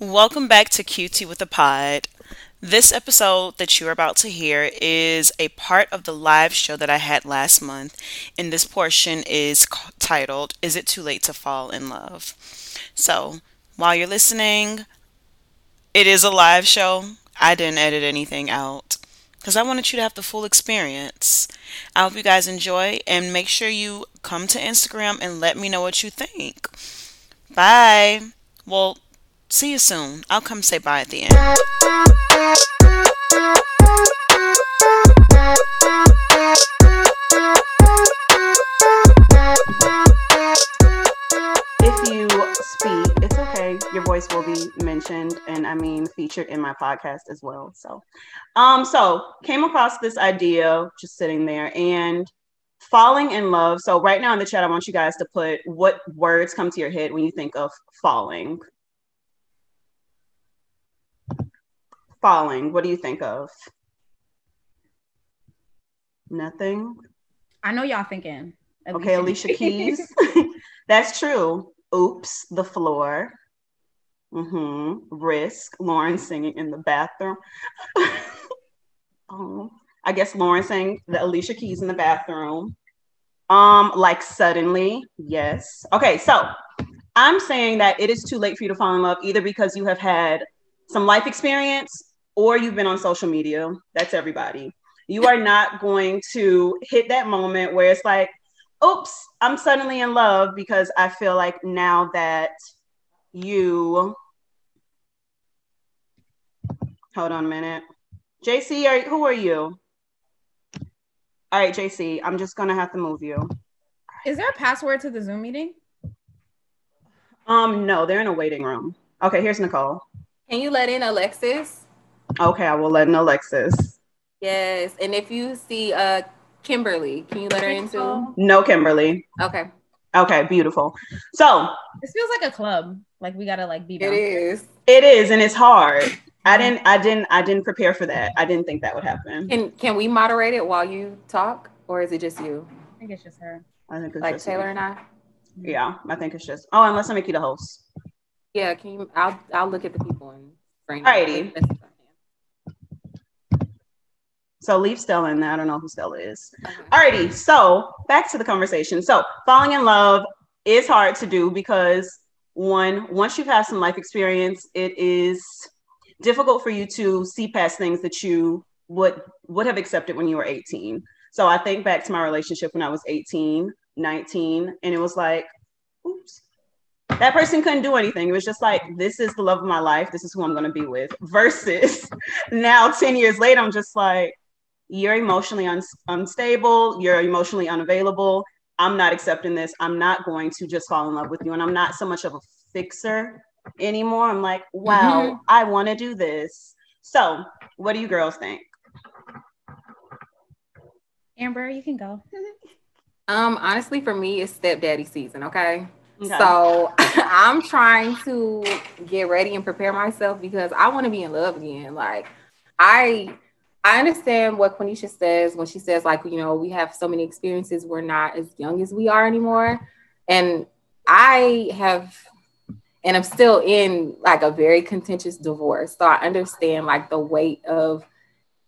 Welcome back to QT with a Pod. This episode that you're about to hear is a part of the live show that I had last month, and this portion is titled Is It Too Late to Fall in Love? So, while you're listening, it is a live show. I didn't edit anything out because I wanted you to have the full experience. I hope you guys enjoy and make sure you come to Instagram and let me know what you think. Bye. Well, See you soon. I'll come say bye at the end. If you speak, it's okay. Your voice will be mentioned and I mean featured in my podcast as well. So, um, so came across this idea just sitting there and falling in love. So right now in the chat, I want you guys to put what words come to your head when you think of falling. Falling, what do you think of? Nothing. I know y'all thinking. Okay, Alicia Keys. That's true. Oops, the floor. Mm-hmm. Risk. Lauren singing in the bathroom. oh, I guess Lauren sang the Alicia Keys in the bathroom. Um, like suddenly, yes. Okay, so I'm saying that it is too late for you to fall in love either because you have had some life experience or you've been on social media. That's everybody. You are not going to hit that moment where it's like, oops, I'm suddenly in love because I feel like now that you hold on a minute. JC, are, who are you? All right, JC, I'm just gonna have to move you. Is there a password to the Zoom meeting? Um, no, they're in a waiting room. Okay, here's Nicole. Can you let in Alexis? Okay, I will let in Alexis. Yes, and if you see uh Kimberly, can you let her in too? No, Kimberly. Okay. Okay, beautiful. So this feels like a club. Like we gotta like be. It is. It is, and it's hard. I didn't. I didn't. I didn't prepare for that. I didn't think that would happen. Can Can we moderate it while you talk, or is it just you? I think it's just her. I think it's like just Taylor me. and I. Yeah, I think it's just. Oh, unless I make you the host. Yeah, can you? I'll I'll look at the people and bring. Alrighty. So leave Stella in there. I don't know who Stella is. Okay. Alrighty, so back to the conversation. So falling in love is hard to do because one, once you've had some life experience, it is difficult for you to see past things that you would would have accepted when you were 18. So I think back to my relationship when I was 18, 19, and it was like, oops. That person couldn't do anything. It was just like, this is the love of my life. This is who I'm going to be with. Versus now, 10 years later, I'm just like, you're emotionally un- unstable, you're emotionally unavailable. I'm not accepting this. I'm not going to just fall in love with you. And I'm not so much of a fixer anymore. I'm like, wow, Mhm. I want to do this. So, what do you girls think? Amber, you can go. Um, honestly, for me, it's stepdaddy season. Okay. Okay. So I'm trying to get ready and prepare myself because I want to be in love again. Like I I understand what Quenisha says when she says, like, you know, we have so many experiences, we're not as young as we are anymore. And I have and I'm still in like a very contentious divorce. So I understand like the weight of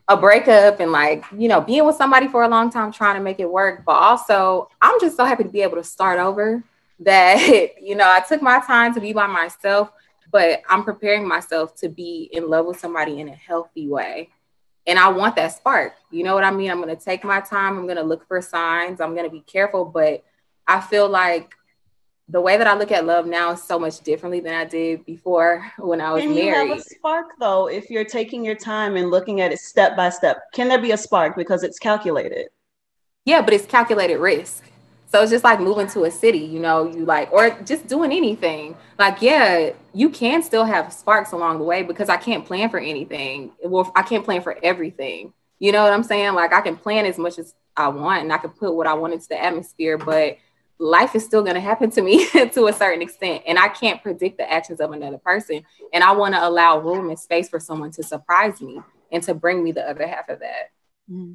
a breakup and like, you know, being with somebody for a long time trying to make it work. But also, I'm just so happy to be able to start over that, you know, I took my time to be by myself, but I'm preparing myself to be in love with somebody in a healthy way. And I want that spark. You know what I mean? I'm going to take my time. I'm going to look for signs. I'm going to be careful. But I feel like the way that I look at love now is so much differently than I did before when I was Can you have married. a spark though if you're taking your time and looking at it step by step? Can there be a spark because it's calculated? Yeah, but it's calculated risk. So it's just like moving to a city, you know, you like, or just doing anything. Like, yeah, you can still have sparks along the way because I can't plan for anything. Well, I can't plan for everything. You know what I'm saying? Like, I can plan as much as I want and I can put what I want into the atmosphere, but life is still going to happen to me to a certain extent. And I can't predict the actions of another person. And I want to allow room and space for someone to surprise me and to bring me the other half of that. Mm-hmm.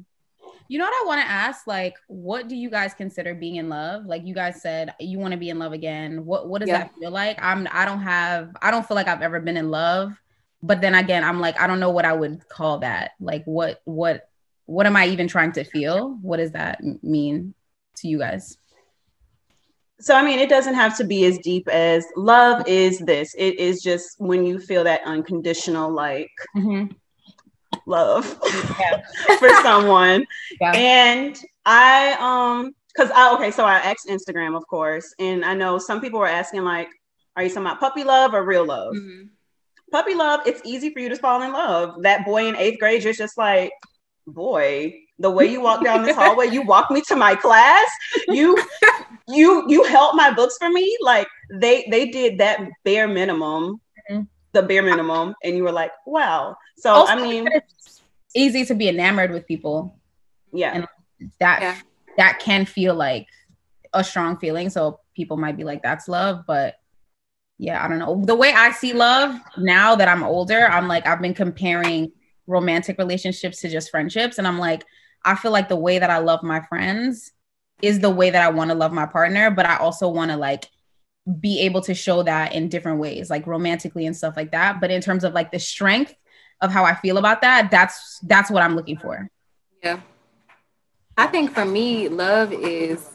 You know what I want to ask? Like, what do you guys consider being in love? Like you guys said you want to be in love again. What what does Yeah. that feel like? I'm I don't have I don't feel like I've ever been in love. But then again, I'm like, I don't know what I would call that. Like what what what am I even trying to feel? What does that mean to you guys? So I mean, it doesn't have to be as deep as love is this. It is just when you feel that unconditional like mm-hmm. Love Yeah. for someone. Yeah. And I um because I okay, so I asked Instagram, of course, and I know some people were asking like, are you talking about puppy love or real love? Mhm. Puppy love, it's easy for you to fall in love. That boy in eighth grade, you're just like, boy, the way you walk down this hallway, you walk me to my class, you you you held my books for me. Like they they did that bare minimum. The bare minimum, and you were like, wow. So Also, I mean, it's easy to be enamored with people. yeah. and- That Yeah. that can feel like a strong feeling. So people might be like, that's love, but yeah, I don't know. The way I see love now that I'm older, I'm like, I've been comparing romantic relationships to just friendships. And I'm like, I feel like the way that I love my friends is the way that I want to love my partner, but I also want to like be able to show that in different ways, like romantically and stuff like that. But in terms of like the strength of how I feel about that, that's that's what I'm looking for. Yeah. I think for me, love is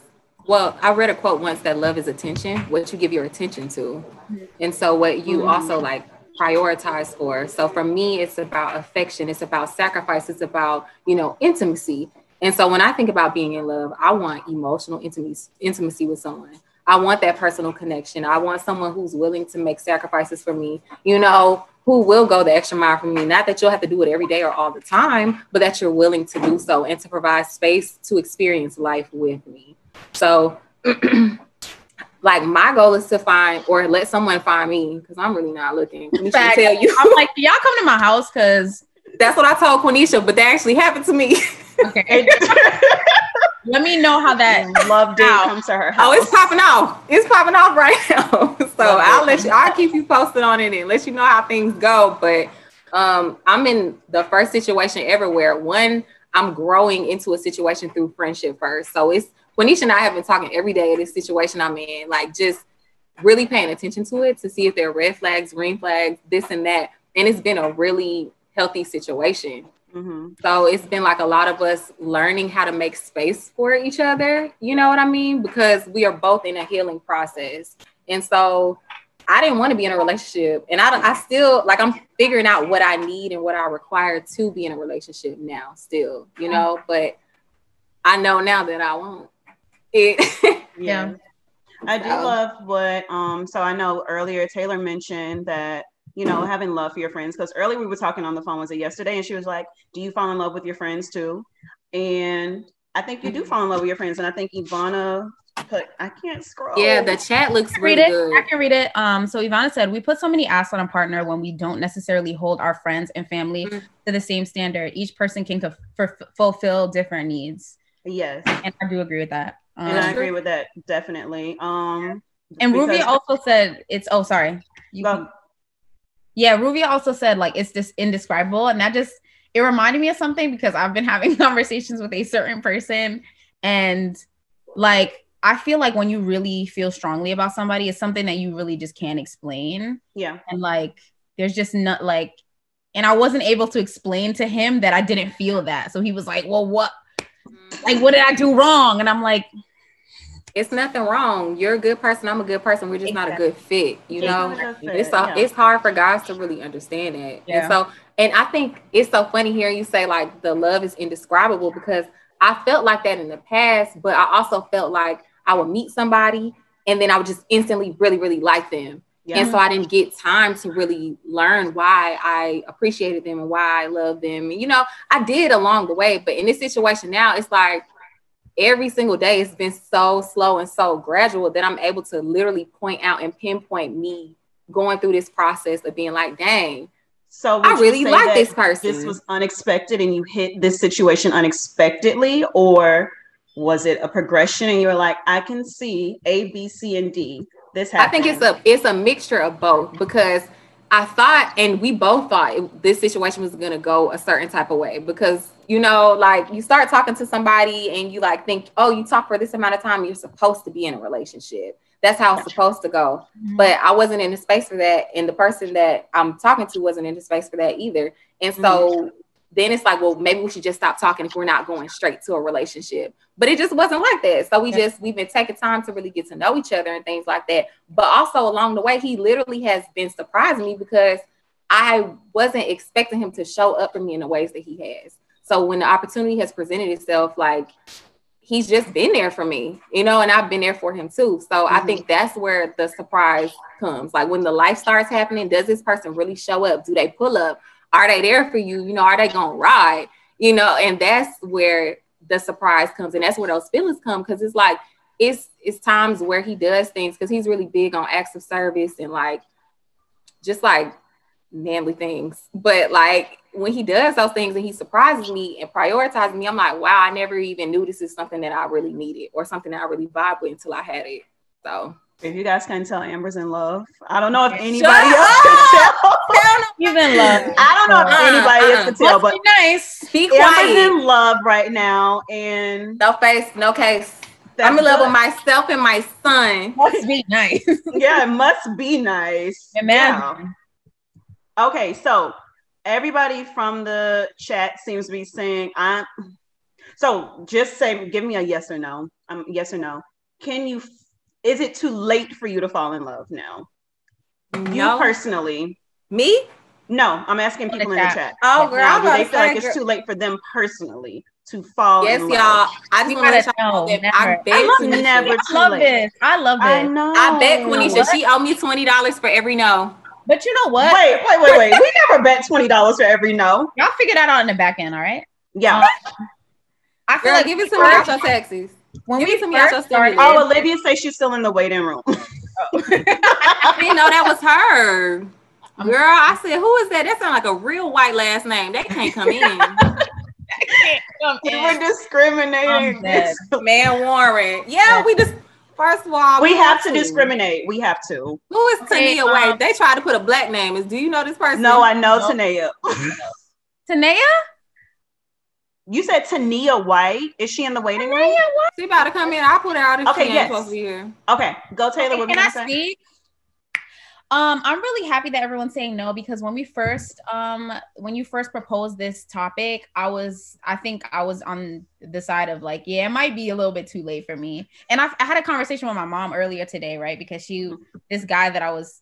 well, I read a quote once that love is attention, what you give your attention to. And so what you Mhm. also like prioritize for. So for me, it's about affection, it's about sacrifice, it's about, you know, intimacy. And so when I think about being in love, I want emotional intimacy intimacy with someone. I want that personal connection. I want someone who's willing to make sacrifices for me, you know, who will go the extra mile for me. Not that you'll have to do it every day or all the time, but that you're willing to do so and to provide space to experience life with me. So, like, my goal is to find or let someone find me because I'm really not looking. Let me Facts. tell you. I'm like, y'all come to my house because That's what I told Quenisha, but that actually happened to me. okay. Let me know how that love did Ow. come to her house. Oh, it's popping off. It's popping off right now. so Love I'll let you I'll keep you posted on it and let you know how things go. But um I'm in the first situation everywhere. one, I'm growing into a situation through friendship first. So it's Quenisha and I have been talking every day of this situation I'm in, like just really paying attention to it to see if there are red flags, green flags, this and that. And it's been a really healthy situation. Mhm. So it's been like a lot of us learning how to make space for each other. You know what I mean? Because we are both in a healing process. And so I didn't want to be in a relationship. And I, I still like, I'm figuring out what I need and what I require to be in a relationship now, still, you know? But I know now that I won't. It, Yeah. I do So- love what um so I know earlier Taylor mentioned that you know having love for your friends because earlier we were talking on the phone was it yesterday and she was like do you fall in love with your friends too and I think you do Mhm. fall in love with your friends and I think Ivana put I can't scroll yeah, the chat looks read really it. good. I can read it. Um, so Ivana said, we put so many asks on a partner when we don't necessarily hold our friends and family Mhm. to the same standard. Each person can f- f- fulfill different needs, yes and I do agree with that. Um, and I agree with that definitely um and Ruby also said, it's oh sorry, you Go. can- yeah, Ruby also said like it's just indescribable, and that just it reminded me of something because I've been having conversations with a certain person, and like I feel like when you really feel strongly about somebody, it's something that you really just can't explain. yeah. And like there's just not like and i wasn't able to explain to him that i didn't feel that. So he was like well what like what did i do wrong? And i'm like It's nothing wrong. You're a good person. I'm a good person. We're just not a good fit, you know? it's a, yeah. it's hard for guys to really understand that. Yeah. And so and I think it's so funny hearing you say like the love is indescribable because I felt like that in the past, but I also felt like I would meet somebody and then I would just instantly really, really like them. yeah. And so I didn't get time to really learn why I appreciated them and why I love them. And you know, I did along the way, but in this situation now, it's like every single day it's been so slow and so gradual that I'm able to literally point out and pinpoint me going through this process of being like, dang, so I really like this person. this was unexpected and you hit this situation unexpectedly? Or was it a progression and you were like i can see a b c and d. This I think it's a it's a mixture of both because I thought, and we both thought it, this situation was gonna go a certain type of way because you know, like you start talking to somebody and you like think, oh, you talk for this amount of time, you're supposed to be in a relationship. That's how it's supposed to go. Mm-hmm. But I wasn't in the space for that, and the person that I'm talking to wasn't in the space for that either. And so mm-hmm. Then it's like, well, maybe we should just stop talking if we're not going straight to a relationship. But it just wasn't like that. So we just we've been taking time to really get to know each other and things like that. But also along the way, he literally has been surprising me because I wasn't expecting him to show up for me in the ways that he has. So when the opportunity has presented itself, like he's just been there for me, you know, and I've been there for him too. So mm-hmm. I think that's where the surprise comes. Like when the life starts happening, does this person really show up? Do they pull up? Are they there for you? You know, are they gonna ride? You know, and that's where the surprise comes, and that's where those feelings come because it's like it's it's times where he does things because he's really big on acts of service and like just like manly things. But like when he does those things and he surprises me and prioritizes me, I'm like, wow, I never even knew this is something that I really needed or something that I really vibe with until I had it. So if you guys can tell Amber's in love. I don't know if anybody Shut else up! can tell. He's in love. I don't know if uh, anybody uh, else can tell, but nice. Be Amber's in love right now, and no face, no case. I'm in love with myself and my son. Must be nice. yeah, it must be nice. Imagine. Yeah. Okay, so everybody from the chat seems to be saying I'm. So just say, give me a yes or no. Um, yes or no. Can you? Is it too late for you to fall in love now? No. You personally. Me? No, I'm asking people in the chat. Oh, girl, now, do they feel like it's too late for them personally to fall? Yes, y'all. I just want to know that I bet I never I love this. I love this. I know. I bet Quenisha she owe me twenty dollars for every no. But you know what? Wait, wait, wait, wait. we never bet twenty dollars for every no. Y'all figure that out in the back end, all right? Yeah. Um, I feel Girl, like give it to me out your taxes. When give we it to me out your started, Oh, Olivia says she's still in the waiting room. oh. I didn't know that was her. Girl, I said, who is that? That sounds like a real white last name. They can't come in. we were discriminating. Man Warren. Yeah, we just First of all, we, we have, have, to discriminate. We have to. Who is Tania um, White? They tried to put a black name. Is do you know this person? No, I know no. Tania. Tania? You said Tania White. Is she in the waiting Tania room? White? She about to come in. I'll put her out if okay, she yes. supposed to be here. Okay, go Taylor. Okay, can I speak? Um, I'm really happy that everyone's saying no because when we first, um, when you first proposed this topic, I was, I think I was on the side of like, yeah, it might be a little bit too late for me. And I, I had a conversation with my mom earlier today, right? Because she, this guy that I was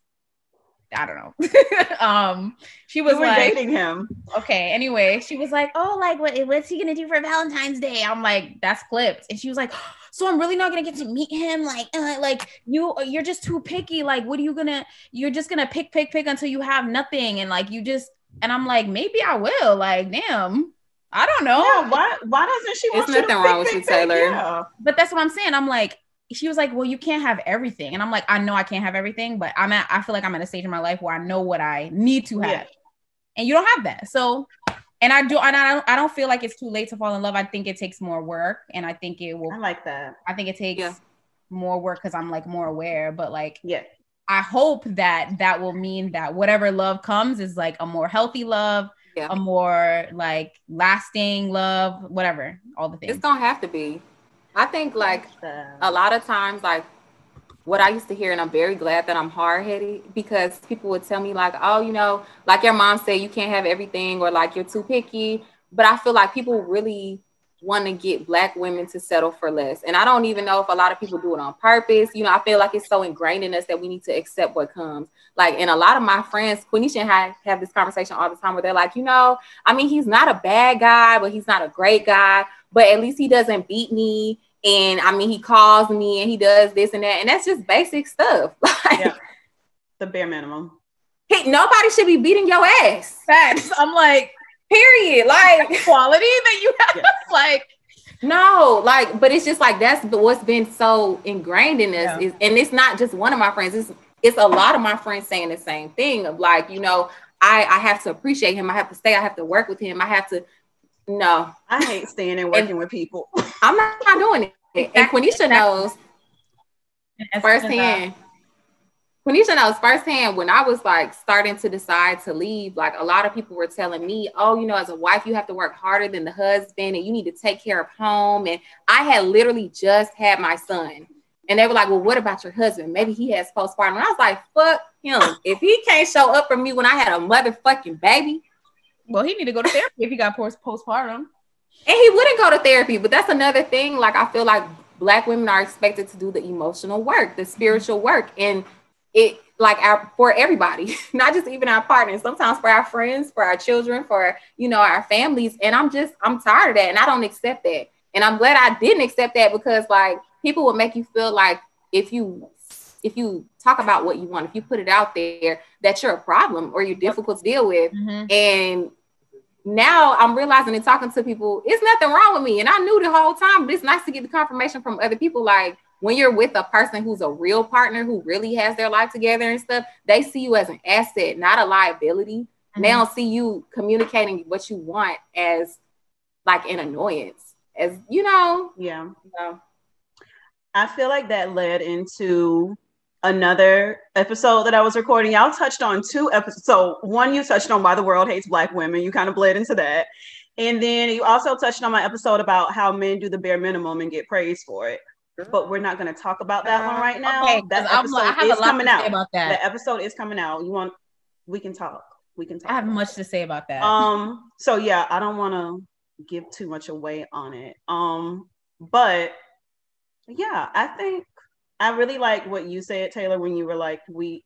I don't know. um, she was like dating him. Okay. Anyway, she was like, "Oh, like what? What's he gonna do for Valentine's Day?" I'm like, "That's clipped." And she was like, "So I'm really not gonna get to meet him? Like, uh, like you, you're just too picky. Like, what are you gonna? You're just gonna pick, pick, pick until you have nothing, and like you just." And I'm like, maybe I will. Like, damn. I don't know. Yeah, why? Why doesn't she? There's nothing wrong with you, Taylor. Yeah. But that's what I'm saying. I'm like, she was like, "Well, you can't have everything," and I'm like, "I know I can't have everything, but I'm at. I feel like I'm at a stage in my life where I know what I need to have, yeah. and you don't have that. So, and I do, and I don't. I don't feel like it's too late to fall in love. I think it takes more work, and I think it will. I like that. I think it takes yeah. more work because I'm like more aware, but like, yeah. I hope that that will mean that whatever love comes is like a more healthy love, yeah. a more like lasting love, whatever, all the things. It's gonna have to be. I think like a lot of times, like what I used to hear, and I'm very glad that I'm hard headed because people would tell me like, oh, you know, like your mom said, you can't have everything, or like you're too picky. But I feel like people really want to get black women to settle for less. And I don't even know if a lot of people do it on purpose. You know, I feel like it's so ingrained in us that we need to accept what comes. Like, and a lot of my friends, Quenisha and I have this conversation all the time where they're like, you know, I mean, he's not a bad guy, but he's not a great guy but at least he doesn't beat me. And I mean, he calls me and he does this and that. And that's just basic stuff. Like, yeah. The bare minimum. Hey, nobody should be beating your ass. Facts. I'm like, period. Like quality that you have. like, no, like, but it's just like that's what's been so ingrained in us. Yeah. Is, and it's not just one of my friends. It's it's a lot of my friends saying the same thing of like, you know, I I have to appreciate him. I have to stay. I have to work with him. I have to no, I hate staying and working and with people. I'm not, not doing it. And Quenisha knows firsthand. Quenisha knows firsthand when I was like starting to decide to leave, like a lot of people were telling me, oh, you know, as a wife, you have to work harder than the husband and you need to take care of home. And I had literally just had my son. And they were like, well, what about your husband? Maybe he has postpartum. And I was like, fuck him. If he can't show up for me when I had a motherfucking baby. Well, he need to go to therapy if he got post- postpartum. And he wouldn't go to therapy. But that's another thing. Like, I feel like black women are expected to do the emotional work, the spiritual work. And it like our for everybody, not just even our partners, sometimes for our friends, for our children, for you know, our families. And I'm just I'm tired of that and I don't accept that. And I'm glad I didn't accept that because like people will make you feel like if you if you talk about what you want, if you put it out there, that you're a problem or you're difficult to deal with. Mm-hmm. And now I'm realizing and talking to people, it's nothing wrong with me. And I knew the whole time, but it's nice to get the confirmation from other people. Like when you're with a person who's a real partner who really has their life together and stuff, they see you as an asset, not a liability. Mm-hmm. They don't see you communicating what you want as like an annoyance. As you know, Yeah. you know. I feel like that led into another episode that I was recording. Y'all touched on two episodes. So one you touched on why the world hates black women. You kind of bled into that. And then you also touched on my episode about how men do the bare minimum and get praised for it. But we're not going to talk about that one right now. Okay, that 'cause I'm- episode I have is a lot coming to say out. about that. The episode is coming out. You want? We can talk. We can talk. I have much to say about that. Um, so yeah, I don't want to give too much away on it. Um, but yeah, I think I really like what you said, Taylor, when you were like, we,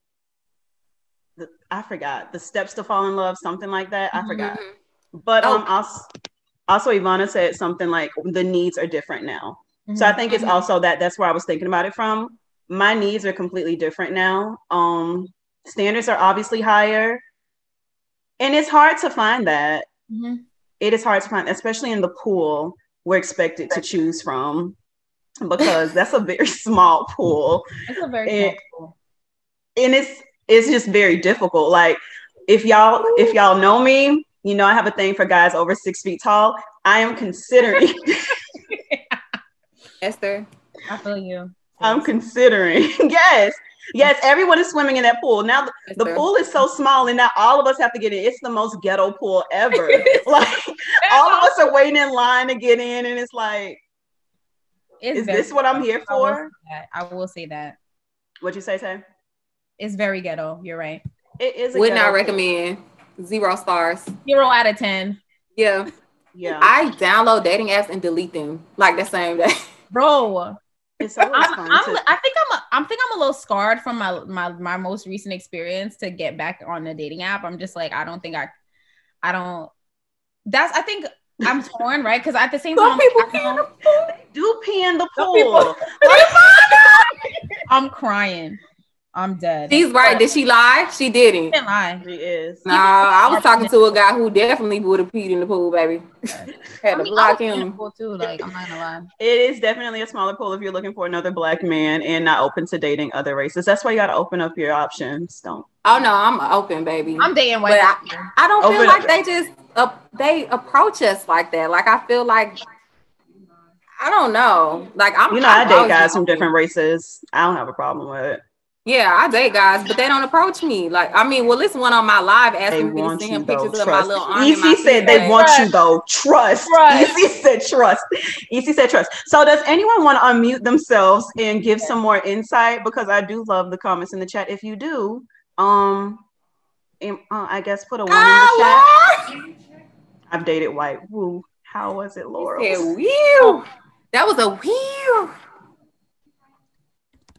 the, I forgot the steps to fall in love, something like that. I Mhm. forgot. But Oh. um, also, also Ivana said something like the needs are different now. So I think it's Mhm. also that that's where I was thinking about it from. My needs are completely different now. Um, standards are obviously higher, and it's hard to find that. Mhm. It is hard to find, especially in the pool we're expected to choose from, because that's a very small pool, it's a very it- comfortable. and it's it's just very difficult. Like if y'all if y'all know me, you know I have a thing for guys over six feet tall. I am considering. Esther. I feel you. I'm considering. yes. Yes, everyone is swimming in that pool. Now the, the pool is so small and now all of us have to get in. It's the most ghetto pool ever. like all of us are waiting in line to get in and it's like, is this what I'm ghetto. here I will for? I will say that. What'd you say, Tay? It's very ghetto. You're right. It is a Would not pool. recommend. Zero stars. Zero out of ten. Yeah. Yeah. I download dating apps and delete them like the same day. Bro, it's I'm, I'm, to I think I'm a, I'm think I'm a little scarred from my, my my most recent experience to get back on the dating app. I'm just like I don't think I I don't that's I think I'm torn, right? Because at the same Some time people I pee know- do pee in the pool. people- I'm crying. I'm dead. She's right. Did she lie? She didn't. can't lie. She is. Nah, I was talking to a guy who definitely would have peed in the pool, baby. Had I to mean, I block him. beautiful too. Like I'm not gonna lie. It is definitely a smaller pool if you're looking for another black man and not open to dating other races. That's why you got to open up your options. Don't. Oh no, I'm open, baby. I'm dating But white. I. I don't Open feel up. like they just uh, they approach us like that. Like I feel like I don't know. Like I'm You know, I I've date guys from different races. I don't have a problem with it. Yeah, I date guys, but they don't approach me. Like I mean, well, this one on my live They asking me to send you him though. pictures of my Trust. little arm. EC said they like- want you though. Trust. Trust. EC said trust. EC said trust. So does anyone want to unmute themselves and give some more insight? Because I do love the comments in the chat. If you do, um, am- uh, I guess put a one in the chat. I've dated white. Woo. How was it, Laurel? Yeah, whew. That was a whew.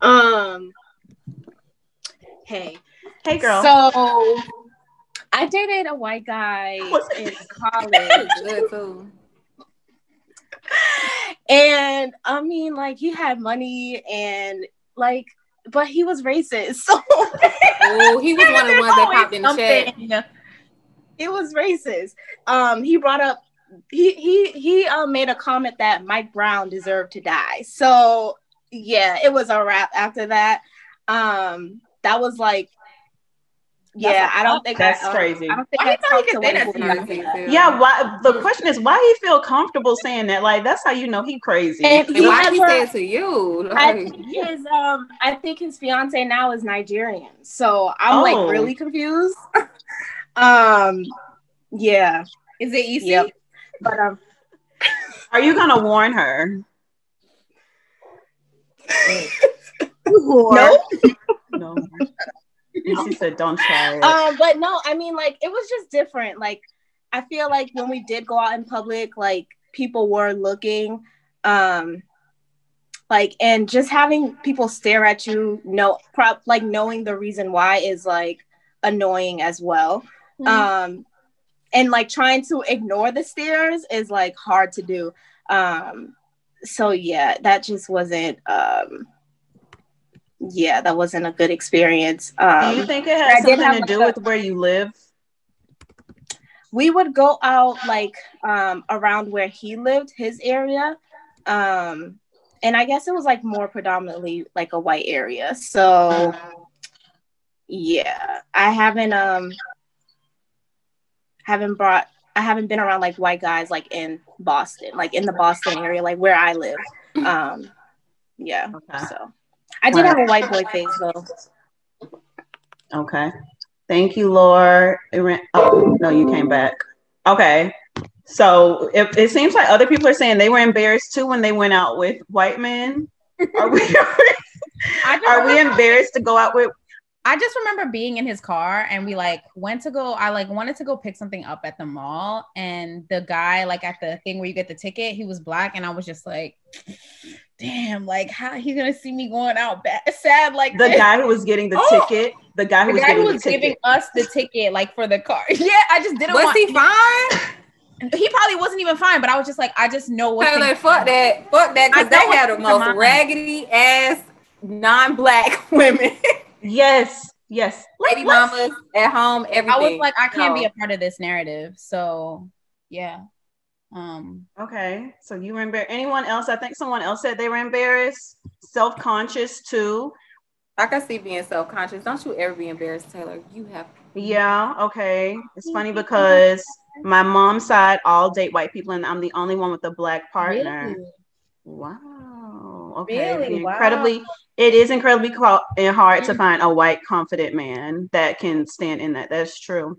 Um. Hey. Hey, girl. So I dated a white guy in college, good too. and I mean, like he had money and like, but he was racist. So Oh, he was one of the ones that popped in the chat. It was racist. Um, he brought up he he he uh, made a comment that Mike Brown deserved to die. So yeah, it was a wrap after that. Um, that was like yeah, I don't think That's I, uh, crazy. I don't think Why I you thought talked he could that to boys you? like that. Yeah, why the question is why he feel comfortable saying that? Like that's how you know he crazy. And And he why he never- said to you? I think his um I think his fiance now is Nigerian. So I'm Oh. like really confused. um yeah. Is it easy? Yep. But um Are you gonna warn her? no. No. She said don't try it. Um but no, I mean like it was just different. Like I feel like when we did go out in public, like people were looking um like and just having people stare at you know prop like knowing the reason why is like annoying as well. Mhm. um and like trying to ignore the stares is like hard to do. Um so yeah that just wasn't um yeah that wasn't a good experience. Do you um think it has something have to do a- with where you live? we would go out like um around where he lived his area. Um and i guess it was like more predominantly like a white area. So yeah i haven't um haven't brought i haven't been around like white guys like in boston like in the boston area like where i live um yeah Okay. so i did have a white boy face though Okay. Thank you, Laura. Oh no, you came back. Okay. So it, it seems like other people are saying they were embarrassed too when they went out with white men. Are we are we embarrassed to go out with I just remember being in his car and we like went to go. I like wanted to go pick something up at the mall, and the guy like at the thing where you get the ticket, he was black, and I was just like, "Damn, like how he gonna see me going out bad, sad like the this? guy who was getting the Oh! ticket? The guy who The was guy getting who the was ticket. giving us the ticket like for the car. Yeah, I just didn't was want. he fine? He probably wasn't even fine, but I was just like, I just know what. Taylor, things- fuck that. Fuck that. Because they had the most raggedy ass non-black women. Yes, yes. Baby let's- mamas at home, I was like, I can't be a part of this narrative. So yeah. Um Okay, so you were embarrassed. Anyone else? I think someone else said they were embarrassed, self conscious too. I can see being self-conscious. Don't you ever be embarrassed, Taylor. You have Yeah, okay. It's funny because my mom's side all date white people, and I'm the only one with a black partner. really? Wow. Okay. Really? Wow. Incredibly, it is incredibly co- and hard to find a white confident man that can stand in that. That's true.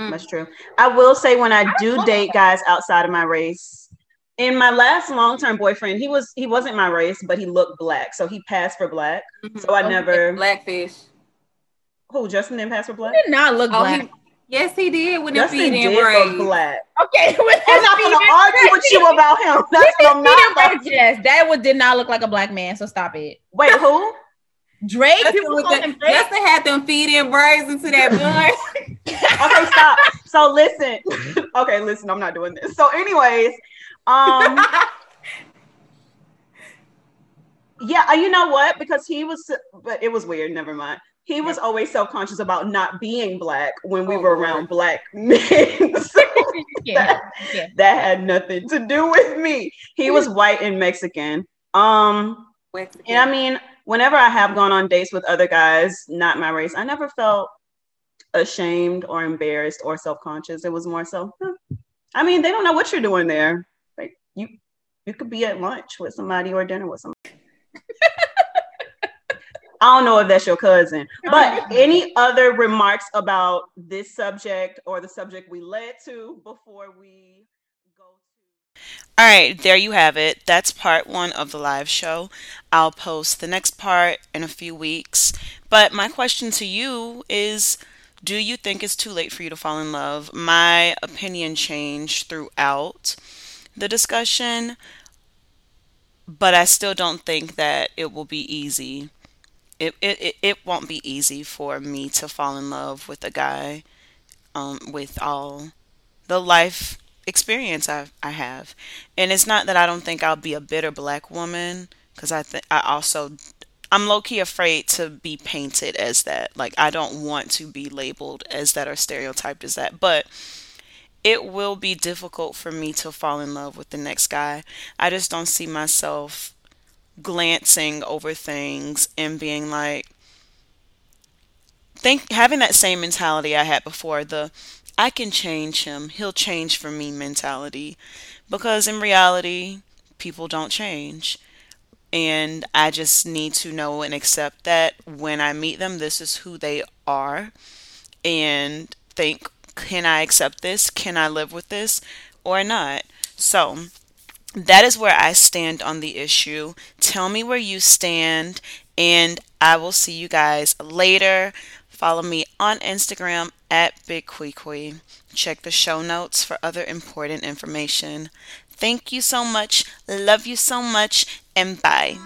Mm. That's true. I will say when I do love date guys outside of my race. In my last long-term boyfriend, he was he wasn't my race, but he looked black, so he passed for black. So I Oh, never. blackfish. Who Justin didn't pass for black? He did not look Oh, black. he, yes, he did when Justin feet did in look braids. Okay, I'm not going to argue with you about him. That's what I'm not. about. Yes, that would did not look like a black man. So stop it. Wait, who? Drake, Justin, people the- him Drake. Justin had them feet in braids into that bun. Okay, stop. So listen. Okay, listen. I'm not doing this. So, anyways, um, yeah, uh, you know what? Because he was, but it was weird. Never mind. He was always self conscious about not being black when we Oh, were Lord. around black men. so yeah, yeah. that had nothing to do with me. He was white and Mexican. Um, and I mean, whenever I have gone on dates with other guys, not my race, I never felt ashamed or embarrassed or self conscious. It was more so, huh. I mean, they don't know what you're doing there. Like you, you could be at lunch with somebody or dinner with somebody. I don't know if that's your cousin, but any other remarks about this subject or the subject we led to before we go to? All right, there you have it. That's part one of the live show. I'll post the next part in a few weeks. But my question to you is Do you think it's too late for you to fall in love? My opinion changed throughout the discussion, but I still don't think that it will be easy. It, it, it, won't be easy for me to fall in love with a guy um, with all the life experience I, I have. And it's not that I don't think I'll be a bitter black woman, because I I also I'm low key afraid to be painted as that. Like I don't want to be labeled as that or stereotyped as that. But it will be difficult for me to fall in love with the next guy. I just don't see myself glancing over things and being like think having that same mentality I had before, the I can change him, he'll change for me mentality. Because in reality, people don't change. And I just need to know and accept that when I meet them, this is who they are. And think, can I accept this? Can I live with this or not? So, that is where I stand on the issue. Tell me where you stand, and I will see you guys later. Follow me on Instagram at BigQuiQui. Check the show notes for other important information. Thank you so much. Love you so much, and bye.